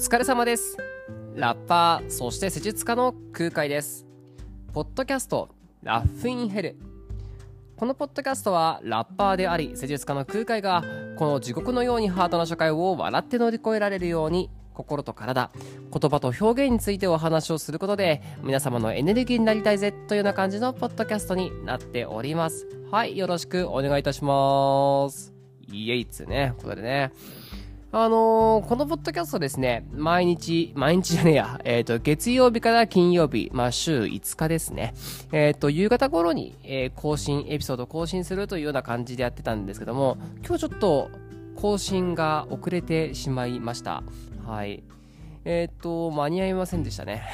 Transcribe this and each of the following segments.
疲れ様です。ラッパー、そして施術家の空海です。ポッドキャスト、ラッフインヘル。このポッドキャストは、ラッパーであり、施術家の空海が、この地獄のようにハートな社会を笑って乗り越えられるように、心と体、言葉と表現についてお話をすることで、皆様のエネルギーになりたいぜというような感じのポッドキャストになっております。はい、よろしくお願いいたします。イエイツね、ことでね。あのーこのポッドキャストですね、毎日、毎日じゃねえや、えっ、と、月曜日から金曜日、まあ、週5日ですね。えっ、と、夕方頃に、え更新、エピソード更新するというような感じでやってたんですけども、今日ちょっと、更新が遅れてしまいました。はい。えっ、と、間に合いませんでしたね。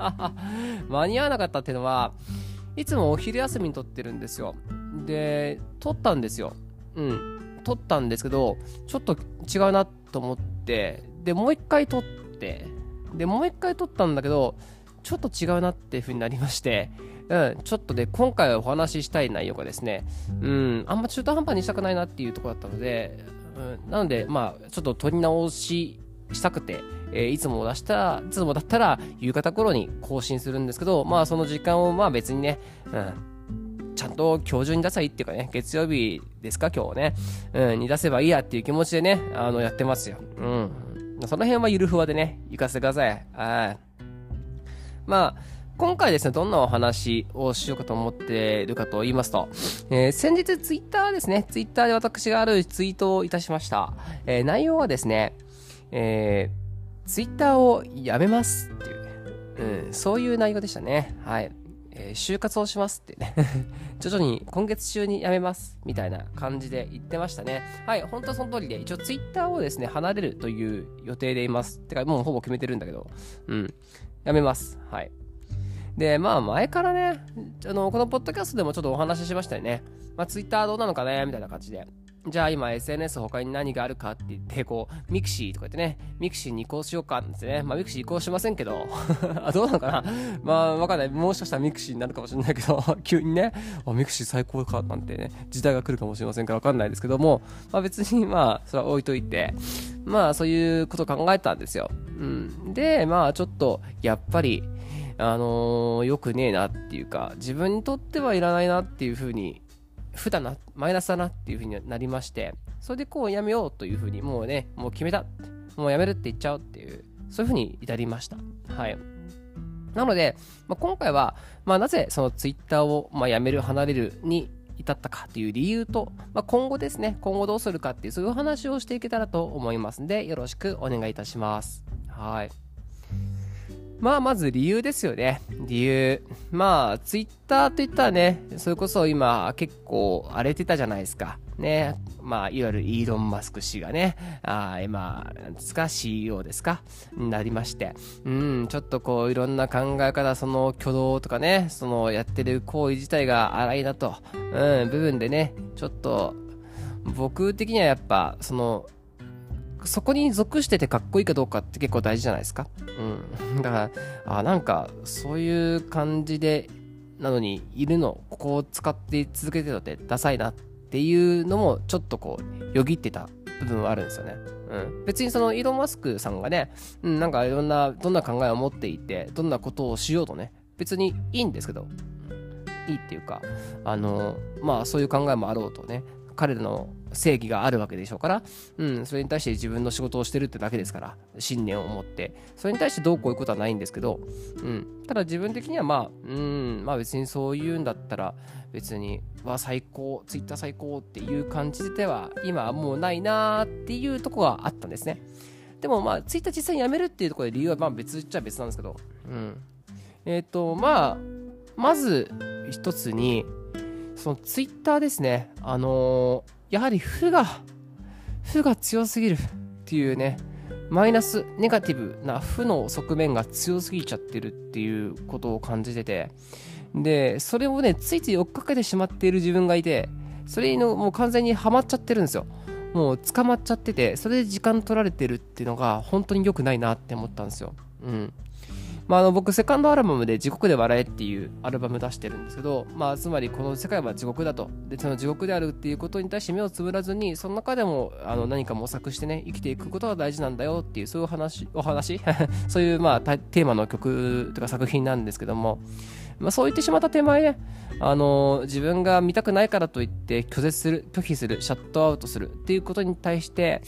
間に合わなかったっていうのは、いつもお昼休みに撮ってるんですよ。で、撮ったんですよ。うん。撮ったんですけど、ちょっと違うなと思って、で、もう一回撮って、で、もう一回撮ったんだけど、ちょっと違うなっていう風になりまして、うん、ちょっとで、今回お話ししたい内容がですね、うん、あんま中途半端にしたくないなっていうとこだったので、うん、なので、まあ、ちょっと撮り直ししたくて、えーいつも出した、いつもだったら夕方頃に更新するんですけど、まあその時間をまあ別にね、うん、ちゃんと今日中に出せばいいっていうかね、月曜日ですか、今日ね、うん、に出せばいいやっていう気持ちでね、あの、やってますよ。うん。その辺はゆるふわでね、行かせてください。はい。まあ、今回ですね、どんなお話をしようかと思っているかと言いますと、えー先日ツイッターですね、ツイッターで私があるツイートをいたしました。えー内容はですね、えー、ツイッターをやめますっていう、うん、そういう内容でしたね。はい。えー就活をしますってね。徐々に今月中に辞めますみたいな感じで言ってましたね。はい、本当はその通りで、一応ツイッターをですね、離れるという予定でいます。てか、もうほぼ決めてるんだけど、うん、辞めます。はい。で、まあ前からね、あの、このポッドキャストでもちょっとお話ししましたよね。まあツイッターどうなのかねみたいな感じで。じゃあ今 SNS 他に何があるかって言って、こう、ミクシーとか言ってね、ミクシーに移行しようかってね。まあミクシー移行しませんけど、あどうなのかな？まあわかんない。もしかしたらミクシーになるかもしれないけど、急にね、あミクシー最高かなんてね、時代が来るかもしれませんからわかんないですけども、まあ別にまあ、それは置いといて、まあそういうこと考えたんですよ。うん。で、まあちょっと、やっぱり、あのー、よくねえなっていうか、自分にとってはいらないなっていうふうに、負だな、マイナスだなっていうふうになりまして、それでこうやめようというふうに、もうね、もう決めた。もうやめるって言っちゃうっていう、そういうふうに至りました。はい。なので、まあ、今回は、まあ、なぜそのツイッターを、まあ、やめる、離れるに至ったかっていう理由と、まあ、今後ですね、今後どうするかっていう、そういう話をしていけたらと思いますんで、よろしくお願いいたします。はい。まあ、まず理由ですよね。理由。まあ、ツイッターといったらね、それこそ今結構荒れてたじゃないですか。ね。まあ、いわゆるイーロン・マスク氏がね、あー今、なんですか、CEO ですか？になりまして。うん、ちょっとこう、いろんな考え方、その挙動とかね、そのやってる行為自体が荒いなと、うん、部分でね、ちょっと、僕的にはやっぱ、その、そこに属しててかっこいいかどうかって結構大事じゃないですか。うん。だから、あ、なんか、そういう感じで、なのに、いるの、ここを使って続けてるのってダサいなっていうのも、ちょっとこう、よぎってた部分はあるんですよね。うん。別にその、イーロン・マスクさんがね、うん、なんかいろんな、どんな考えを持っていて、どんなことをしようとね、別にいいんですけど、いいっていうか、あの、まあ、そういう考えもあろうとね、彼らの正義があるわけでしょうから、うん、それに対して自分の仕事をしてるってだけですから、信念を持って、それに対してどうこういうことはないんですけど、うん、ただ自分的にはまあ、うん、まあ別にそういうんだったら、別に、わ、最高、ツイッター最高っていう感じでは、今はもうないなーっていうとこがあったんですね。でもまあ、ツイッター実際にやめるっていうところで理由はまあ別っちゃ別なんですけど、うん。えっ、と、まあ、まず一つに、そのツイッターですね、あのーやはり負が、負が強すぎるっていうね、マイナス、ネガティブな負の側面が強すぎちゃってるっていうことを感じてて、で、それをね、ついつい追っかけてしまっている自分がいて、それのもう完全にハマっちゃってるんですよ。もう捕まっちゃってて、それで時間取られてるっていうのが本当に良くないなって思ったんですよ。うん。まあ、あの僕セカンドアルバムで「地獄で笑え」っていうアルバム出してるんですけど、まあ、つまりこの世界は地獄だと。でその地獄であるっていうことに対して目をつぶらずにその中でもあの何か模索してね生きていくことが大事なんだよっていうそういう話？お 話そういうまあテーマの曲とか作品なんですけども、まあ、そう言ってしまった手前ねあの自分が見たくないからといって拒絶する拒否するシャットアウトするっていうことに対して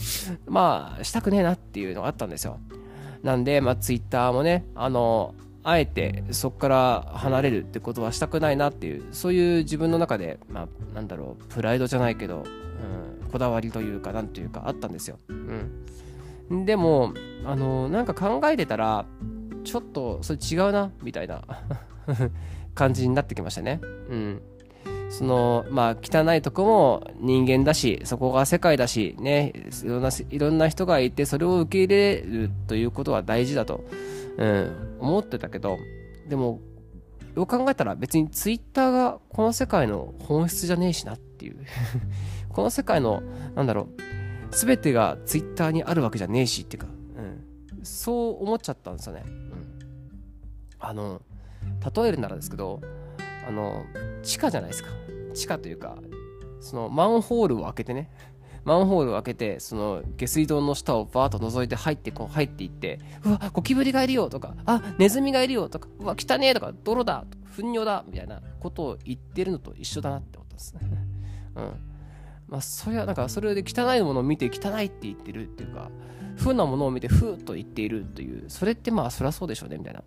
まあしたくねえなっていうのがあったんですよ。なんで、まあ、ツイッターもね、あの、あえてそこから離れるってことはしたくないなっていう、そういう自分の中で、まあ、なんだろう、プライドじゃないけど、うん、こだわりというか、なんというか、あったんですよ。うん。でも、あの、なんか考えてたら、ちょっとそれ違うな、みたいな 感じになってきましたね。うん。その、まあ、汚いとこも人間だし、そこが世界だし、ね、いろんな、いろんな人がいて、それを受け入れるということは大事だと、うん、思ってたけど、でも、よく考えたら別にツイッターがこの世界の本質じゃねえしなっていう この世界の、なんだろう、すべてがツイッターにあるわけじゃねえしっていうか、うん、そう思っちゃったんですよね。うん、あの、例えるならですけど、あの、地下じゃないですか。地下というか、そのマンホールを開けてね、マンホールを開けて、その下水道の下をバーッと覗いて入って、こう入っていって、うわ、ゴキブリがいるよとか、あ、ネズミがいるよとか、うわ、汚ねえとか、泥だ、糞尿だ、みたいなことを言ってるのと一緒だなって思ったんですね。うん。まあ、それはなんか、それで汚いものを見て汚いって言ってるっていうか、ふなものを見てふーと言っているという、それってまあそりゃそうでしょうね、みたいな。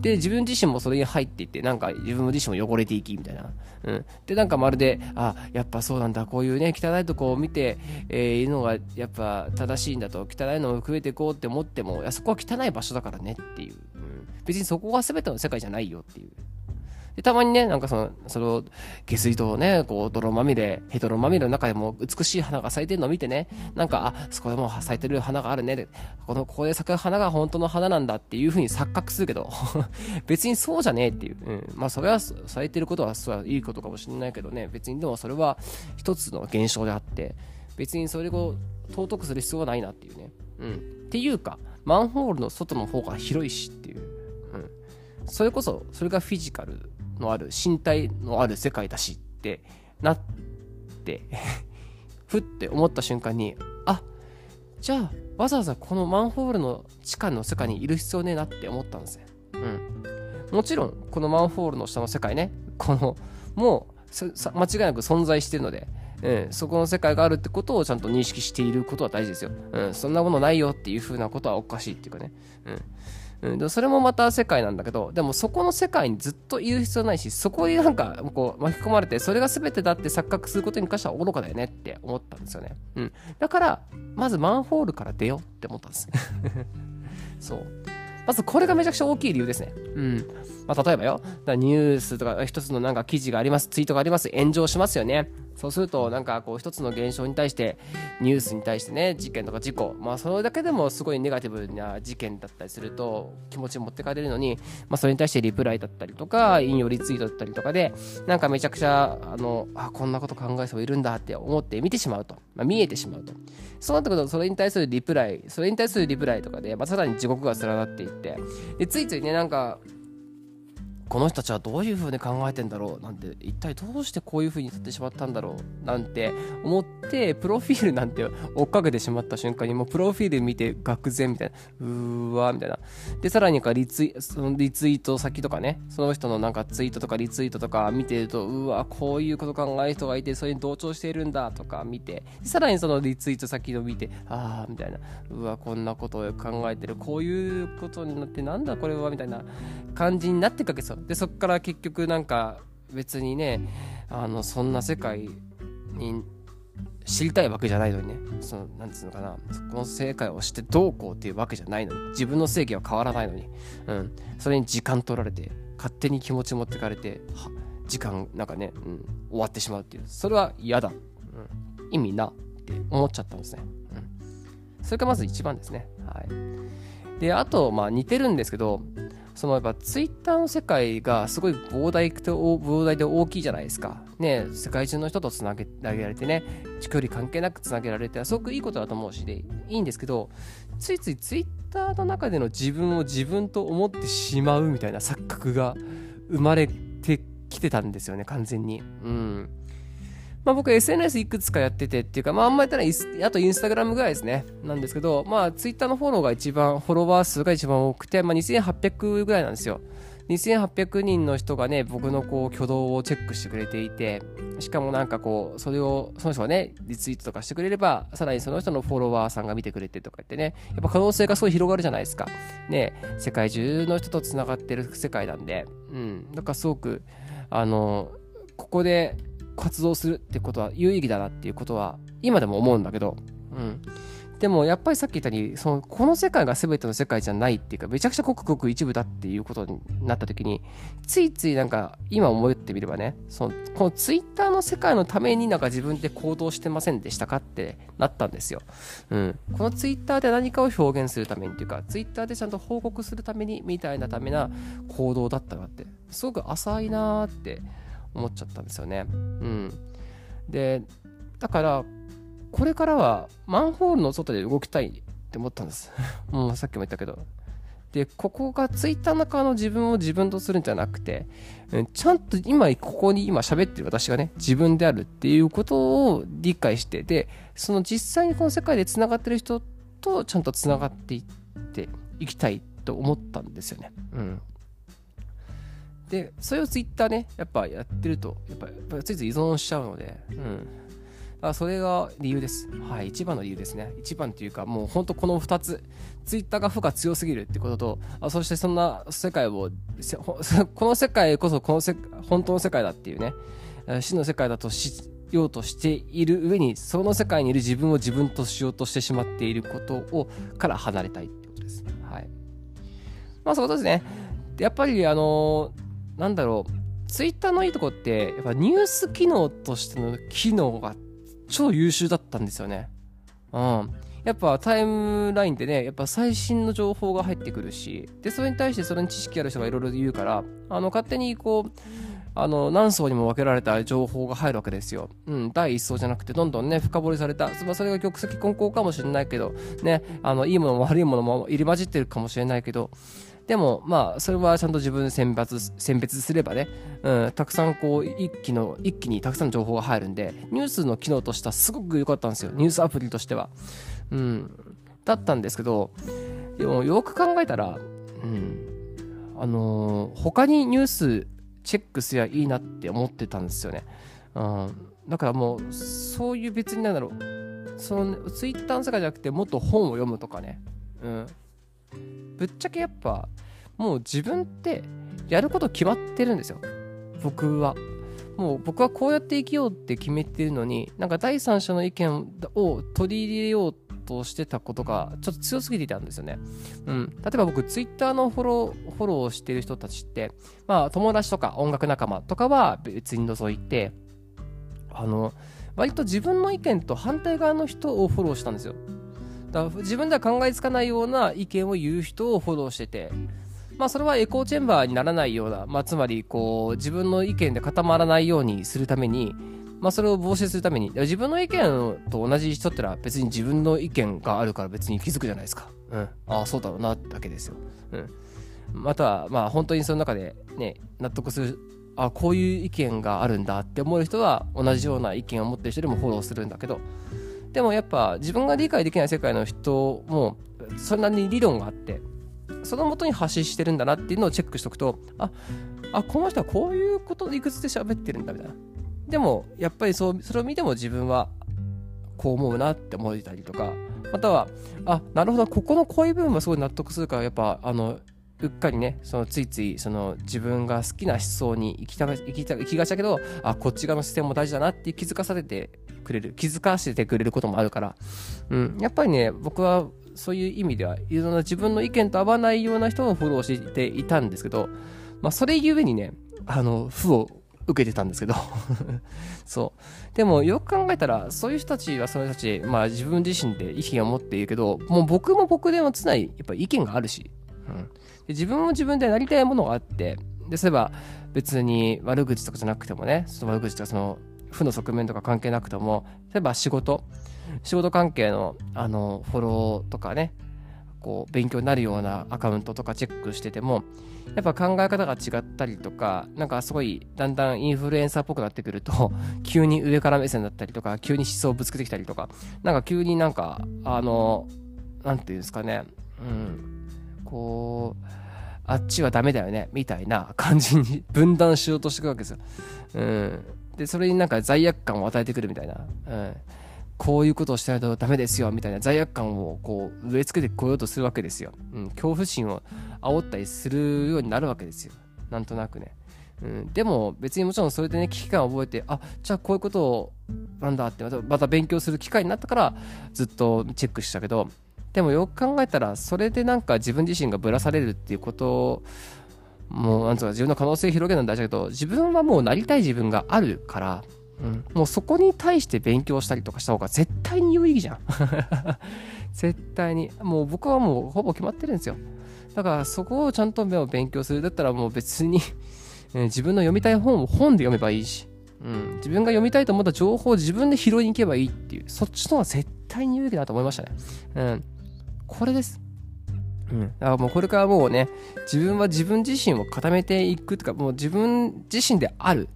で、自分自身もそれに入っていって、なんか自分自身も汚れていき、みたいな。うん。で、なんかまるで、あ、やっぱそうなんだ、こういうね、汚いとこを見て、えー、いるのがやっぱ正しいんだと、汚いのを含めていこうって思っても、いや、そこは汚い場所だからねっていう。うん、別にそこが全ての世界じゃないよっていう。で、たまにね、なんかその、その、下水道をね、こう、泥まみれ、ヘドロまみれの中でも美しい花が咲いてるのを見てね、なんか、あ、そこでも咲いてる花があるね、で、この、ここで咲く花が本当の花なんだっていう風に錯覚するけど、別にそうじゃねえっていう。うん。まあ、それは咲いてることは、それはいいことかもしれないけどね、別にでもそれは一つの現象であって、別にそれを尊くする必要はないなっていうね。うん。っていうか、マンホールの外の方が広いしっていう。うん。それこそ、それがフィジカルのある身体のある世界だしってなって ふって思った瞬間にあじゃあわざわざこのマンホールの地下の世界にいる必要ねえなって思ったんですよ。うん、もちろんこのマンホールの下の世界ねこのもう間違いなく存在してるので、うん、そこの世界があるってことをちゃんと認識していることは大事ですよ。うん、そんなものないよっていう風なことはおかしいっていうかね。うんうん、でそれもまた世界なんだけどでもそこの世界にずっといる必要ないしそこになんかこう巻き込まれてそれが全てだって錯覚することに関しては愚かだよねって思ったんですよね、うん、だからまずマンホールから出ようって思ったんです そう。まずこれがめちゃくちゃ大きい理由ですね。うん。まあ、例えばよ。ニュースとか一つのなんか記事がありますツイートがあります炎上しますよねそうするとなんかこう一つの現象に対してニュースに対してね事件とか事故まあそれだけでもすごいネガティブな事件だったりすると気持ち持ってかれるのにまあそれに対してリプライだったりとか引用リツイートだったりとかでなんかめちゃくちゃあのあこんなこと考える人いるんだって思って見てしまうと、まあ、見えてしまうと。そうなってくるとそれに対するリプライそれに対するリプライとかで、まあ、さらに地獄が連なっていってでついついねなんかこの人たちはどういう風に考えてんだろうなんて一体どうしてこういう風になってしまったんだろうなんて思ってプロフィールなんて追っかけてしまった瞬間にもうプロフィール見て愕然みたいなうーわみたいな。でさらにかリツイそのリツイート先とかねその人のなんかツイートとかリツイートとか見てるとうわこういうこと考える人がいてそれに同調しているんだとか見てさらにそのリツイート先を見てああみたいな。うわこんなことを考えてる。こういうことになってなんだこれはみたいな感じになってかけそうでそこから結局なんか別にねあのそんな世界に知りたいわけじゃないのにねそのなんつうのかなそこの世界を知ってどうこうっていうわけじゃないのに自分の正義は変わらないのに、うん、それに時間取られて勝手に気持ち持ってかれて時間なんかね、うん、終わってしまうっていう。それは嫌だ、うん、意味なって思っちゃったんですね、うん、それがまず一番ですね。はい。であとまあ似てるんですけどそのやっぱツイッターの世界がすごい膨大と膨大で大きいじゃないですか。ね、世界中の人とつなげられてね、距離関係なくつなげられて、すごくいいことだと思うしで、いいんですけど、ついついツイッターの中での自分を自分と思ってしまうみたいな錯覚が生まれてきてたんですよね、完全に。うん。まあ、僕 SNS いくつかやっててっていうか、まあ、あんまり言ったらあとインスタグラムぐらいですね。なんですけど、まあ、ツイッターのフォローが一番、フォロワー数が一番多くて、まあ、2800ぐらいなんですよ。2800人の人がね、僕のこう挙動をチェックしてくれていて、しかもなんかこう、それを、その人がね、リツイートとかしてくれれば、さらにその人のフォロワーさんが見てくれてとか言ってね、やっぱ可能性がすごい広がるじゃないですか。ね、世界中の人と繋がってる世界なんで、うん。だからすごく、あの、ここで活動するってことは有意義だなっていうことは、今でも思うんだけど、うん。でもやっぱりさっき言ったようにそのこの世界が全ての世界じゃないっていうかめちゃくちゃごくごく一部だっていうことになった時についついなんか今思ってみればねそのこのツイッターの世界のためになんか自分で行動してませんでしたかってなったんですよ、うん、このツイッターで何かを表現するためにっていうかツイッターでちゃんと報告するためにみたいなためな行動だったなってすごく浅いなーって思っちゃったんですよねうんでだからこれからはマンホールの外で動きたいって思ったんです。も うさっきも言ったけど。で、ここがツイッターの中の自分を自分とするんじゃなくて、ちゃんと今、ここに今喋ってる私がね、自分であるっていうことを理解して、で、その実際にこの世界で繋がってる人とちゃんと繋がっていっていきたいと思ったんですよね。うん。で、それをツイッターね、やっぱやってると、やっぱやっぱついつい依存しちゃうので、うん。あそれが理由です。はい、一番の理由ですね。一番というか、もう本当この2つ。ツイッターが負荷強すぎるってことと、あそしてそんな世界を、この世界こそこのせ本当の世界だっていうね、死の世界だとしようとしている上に、その世界にいる自分を自分としようとしてしまっていることを、から離れたいってことです。はい。まあそういうことですね。やっぱりあのー、なんだろう、ツイッターのいいとこって、やっぱニュース機能としての機能が超優秀だったんですよね。うん。やっぱタイムラインでね、やっぱ最新の情報が入ってくるし、で、それに対してそれに知識ある人がいろいろ言うから、あの、勝手にこう、あの、何層にも分けられた情報が入るわけですよ。うん、第一層じゃなくて、どんどんね、深掘りされた。まあ、それが玉石混交かもしれないけど、ね、あの、いいものも悪いものも入り混じってるかもしれないけど、でも、まあ、それはちゃんと自分選別、選別すればね、うん、たくさんこう、一気の、一気にたくさんの情報が入るんで、ニュースの機能としてはすごく良かったんですよ。ニュースアプリとしては。うん。だったんですけど、でも、よく考えたら、うん。あのー、他にニュースチェックすりゃいいなって思ってたんですよね。うん。だからもう、そういう別になんだろう。その、ツイッターの世界じゃなくて、もっと本を読むとかね。うん。ぶっちゃけやっぱもう自分ってやること決まってるんですよ僕はもう僕はこうやって生きようって決めてるのになんか第三者の意見を取り入れようとしてたことがちょっと強すぎていたんですよね。うん。例えば僕、ツイッターのフォロー、フォローしてる人たちって、まあ友達とか音楽仲間とかは別に除いて、あの、割と自分の意見と反対側の人をフォローしたんですよ。だ自分では考えつかないような意見を言う人をフォローしてて、まあ、それはエコーチェンバーにならないような、まあ、つまりこう自分の意見で固まらないようにするために、まあ、それを防止するために自分の意見と同じ人ってのは別に自分の意見があるから別に気づくじゃないですか。うん、ああそうだろうなだけですよ。うん、またはまあ本当にその中でね納得するあこういう意見があるんだって思う人は同じような意見を持ってる人でもフォローするんだけどでもやっぱ自分が理解できない世界の人もそんなに理論があってそのもとに発信してるんだなっていうのをチェックしておくとああこの人はこういうこと理屈で喋ってるんだみたいな。でもやっぱりそうそれを見ても自分はこう思うなって思えたりとかまたはあなるほどここのこういう部分はすごい納得するからやっぱあのうっかりねそのついついその自分が好きな思想に行きた行きた行きがちだけどあこっち側の視線も大事だなって気づかされてくれる気づかせてくれることもあるから、うん、やっぱりね僕はそういう意味ではいろんな自分の意見と合わないような人をフォローしていたんですけど、まあ、それゆえにねあの負を受けてたんですけど。そう。でもよく考えたらそういう人たちはその人たちまあ自分自身で意見を持っているけどもう僕も僕でも常にやっぱ意見があるし、うん、で自分も自分でなりたいものがあってでそういえば別に悪口とかじゃなくてもねその悪口とかその負の側面とか関係なくても例えば仕事仕事関係のあのフォローとかねこう勉強になるようなアカウントとかチェックしててもやっぱ考え方が違ったりとかなんかすごいだんだんインフルエンサーっぽくなってくると 急に上から目線だったりとか急に思想をぶつけてきたりとかなんか急になんかあのなんていうんですかねうんこうあっちはダメだよねみたいな感じに分断しようとしてくるわけですよ。うん、でそれになんか罪悪感を与えてくるみたいな。うんこういうことをしないとダメですよみたいな罪悪感をこう植え付けてこようとするわけですよ。うん、恐怖心を煽ったりするようになるわけですよ。なんとなくね。うん、でも別にもちろんそれでね危機感を覚えてあじゃあこういうことをなんだってまたまた勉強する機会になったからずっとチェックしたけどでもよく考えたらそれでなんか自分自身がぶらされるっていうこともうなんつうか自分の可能性を広げるのは大事だけど自分はもうなりたい自分があるからうん、もうそこに対して勉強したりとかした方が絶対に有意義じゃん。絶対に。もう僕はもうほぼ決まってるんですよ。だからそこをちゃんと目を勉強するだったらもう別に 自分の読みたい本を本で読めばいいし、うん、自分が読みたいと思った情報を自分で拾いに行けばいいっていうそっちの方が絶対に有意義だと思いましたね。うん。これです。うん、だからもうこれからもうね自分は自分自身を固めていくとかもう自分自身である。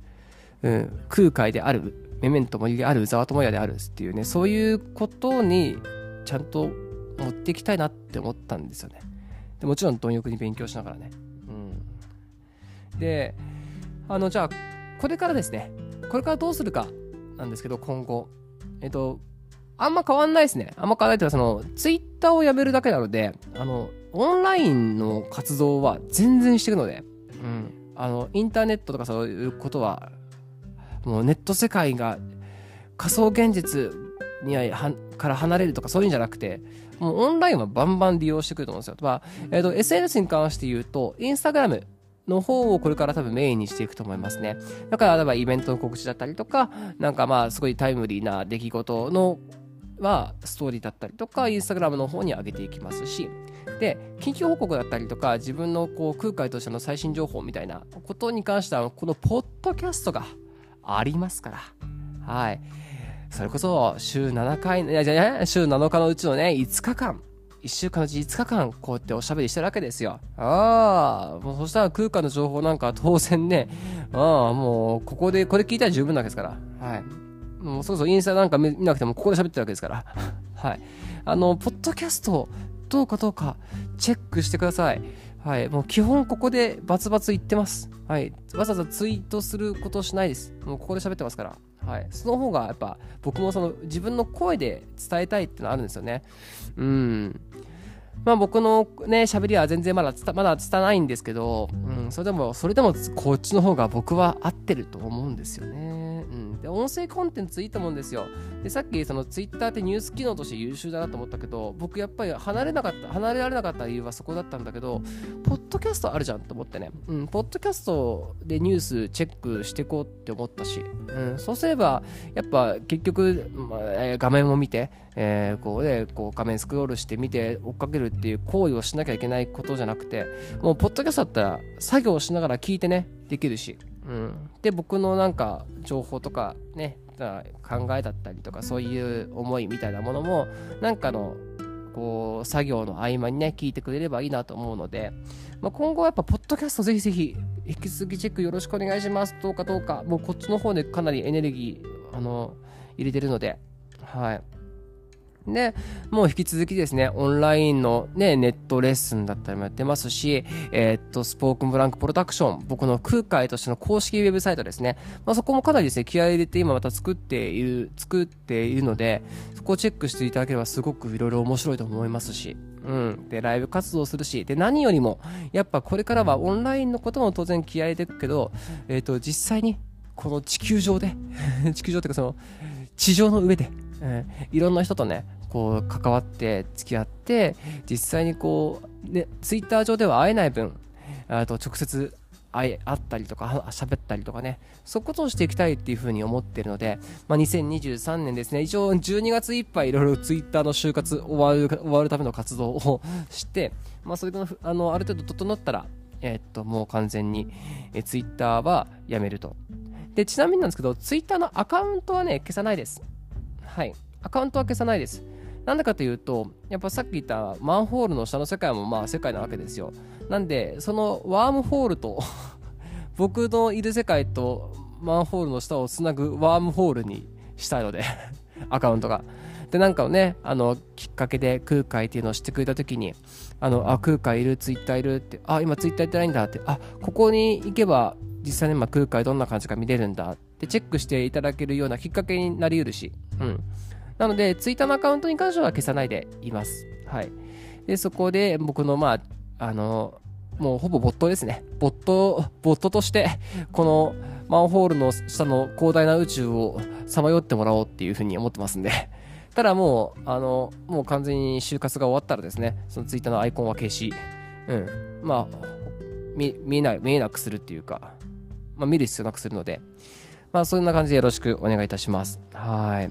うん、空海である。メメントモリであるザワトモヤであるっていうねそういうことにちゃんと持っていきたいなって思ったんですよね。でもちろん貪欲に勉強しながらね、うん、であのじゃあこれからですね。これからどうするかなんですけど今後。えっとあんま変わんないですね。あんま変わんないというかそのツイッターをやめるだけなのであのオンラインの活動は全然してるので、うん、あのインターネットとかそういうことはもうネット世界が仮想現実にはから離れるとかそういうんじゃなくて、もうオンラインはバンバン利用してくると思うんですよ。まあ、えっ、ー、と、SNS に関して言うと、インスタグラムの方をこれから多分メインにしていくと思いますね。だから、例えばイベントの告知だったりとか、なんかまあ、すごいタイムリーな出来事のはストーリーだったりとか、インスタグラムの方に上げていきますし、で、緊急報告だったりとか、自分のこう空海としての最新情報みたいなことに関しては、このポッドキャストがありますから。はい。それこそ、週7回、いや、じゃあ、週7日のうちのね、5日間、1週間のうち5日間、こうやっておしゃべりしてるわけですよ。ああ、もうそしたら空間の情報なんか当然ね、ああ、もう、ここで、これ聞いたら十分なわけですから。はい。もうそろそろインスタなんか見なくても、ここで喋ってるわけですから。はい。あの、ポッドキャスト、どうかどうか、チェックしてください。はい、もう基本ここでバツバツ言ってます。はい、わざわざツイートすることしないです。もうここで喋ってますから。はい、その方がやっぱ僕もその自分の声で伝えたいってのあるんですよね。うん。まあ僕のね、喋りは全然まだまだ伝ないんですけど、うん、それでも、それでもこっちの方が僕は合ってると思うんですよね。音声コンテンツいいと思うんですよ。で、さっきそのツイッターってニュース機能として優秀だなと思ったけど、僕やっぱり離れなかった、離れられなかった理由はそこだったんだけど、ポッドキャストあるじゃんと思ってね。うん、ポッドキャストでニュースチェックしていこうって思ったし、うん、そうすれば、やっぱ結局、まあ、画面を見て、えー、こうね、こう画面スクロールして見て追っかけるっていう行為をしなきゃいけないことじゃなくて、もうポッドキャストだったら作業しながら聞いてね、できるし、うん。で、僕のなんか情報とかね、考えだったりとか、そういう思いみたいなものも、なんかの、こう、作業の合間にね、聞いてくれればいいなと思うので、まあ、今後はやっぱ、ポッドキャストぜひぜひ、引き続きチェックよろしくお願いします。どうかどうか、もうこっちの方でかなりエネルギー、あの、入れてるので、はい。で、もう引き続きですね、オンラインのね、ネットレッスンだったりもやってますし、えー、っと、スポークンブランクプロダクション、僕の空海としての公式ウェブサイトですね。まあ、そこもかなりですね、気合入れて今また作っている、作っているので、そこをチェックしていただければすごくいろいろ面白いと思いますし、うん。で、ライブ活動するし、で、何よりも、やっぱこれからはオンラインのことも当然気合入れていくけど、えー、っと、実際に、この地球上で 地球上っていうかその、地上の上で、えー、いろんな人とね、こう関わって付き合って実際にこう、ね、ツイッター上では会えない分あと直接会ったりとか喋ったりとかねそういうことをしていきたいっていうふうに思ってるので、まあ、2023年ですね。一応12月いっぱいいろいろツイッターの就活終わる終わるための活動をして、まあ、それがあのある程度整ったらえー、っともう完全に、えツイッターはやめると。でちなみになんですけどツイッターのアカウントはね消さないです。はいアカウントは消さないですなんでかというと、やっぱさっき言ったマンホールの下の世界もまあ世界なわけですよ。なんで、そのワームホールと 僕のいる世界とマンホールの下をつなぐワームホールにしたいので アカウントが。で、なんかをね、あの、きっかけで空海っていうのを知ってくれたときに、あの、あ、空海いる、ツイッターいるって、あ、今ツイッターやってないんだって、あ、ここに行けば実際に今空海どんな感じか見れるんだってチェックしていただけるようなきっかけになりうるし、うん。なので、ツイッターのアカウントに関しては消さないでいます。はい。で、そこで僕の、まあ、あの、もうほぼボットですね。ボット、ボットとして、このマンホールの下の広大な宇宙をさまよってもらおうっていうふうに思ってますんで。ただもう、あの、もう完全に就活が終わったらですね、そのツイッターのアイコンは消し、うん。まあ、見見えない、見えなくするっていうか、まあ見る必要なくするので、まあそんな感じでよろしくお願いいたします。はい。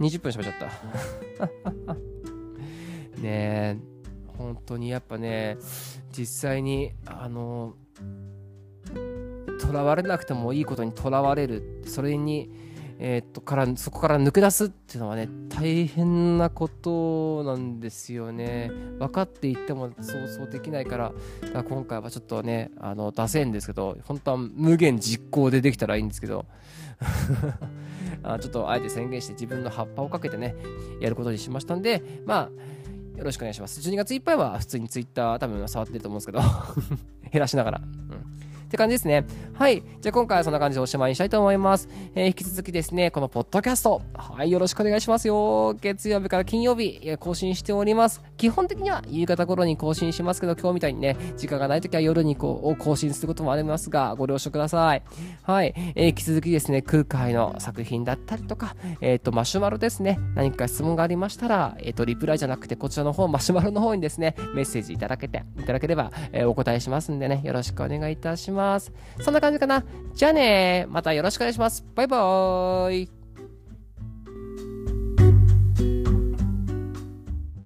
20分しまっちゃった ねえ本当にやっぱね実際にあのとらわれなくてもいいことにとらわれるそれにえー、っとからそこから抜け出すっていうのはね大変なことなんですよね。分かっていってもそうそうできないから。から今回はちょっとねあの出せんですけど本当は無限実行でできたらいいんですけど。あちょっとあえて宣言して自分の葉っぱをかけてねやることにしましたんでまあよろしくお願いします。12月いっぱいは普通に Twitter 多分触ってると思うんですけど。減らしながら、って感じですね。はい。じゃあ今回はそんな感じでおしまいにしたいと思います。えー、引き続きですね、このポッドキャスト、はい、よろしくお願いしますよ。月曜日から金曜日、更新しております。基本的には夕方頃に更新しますけど、今日みたいにね、時間がない時は夜にこう更新することもありますが、ご了承ください。はい。えー、引き続きですね、空海の作品だったりとか、えっ、ー、と、マシュマロですね、何か質問がありましたら、えっ、と、リプライじゃなくて、こちらの方、マシュマロの方にですね、メッセージいただけて、いただければ、えお答えしますんでね、よろしくお願いいたしまます。そんな感じかな。じゃあねまたよろしくお願いします。バイバーイ。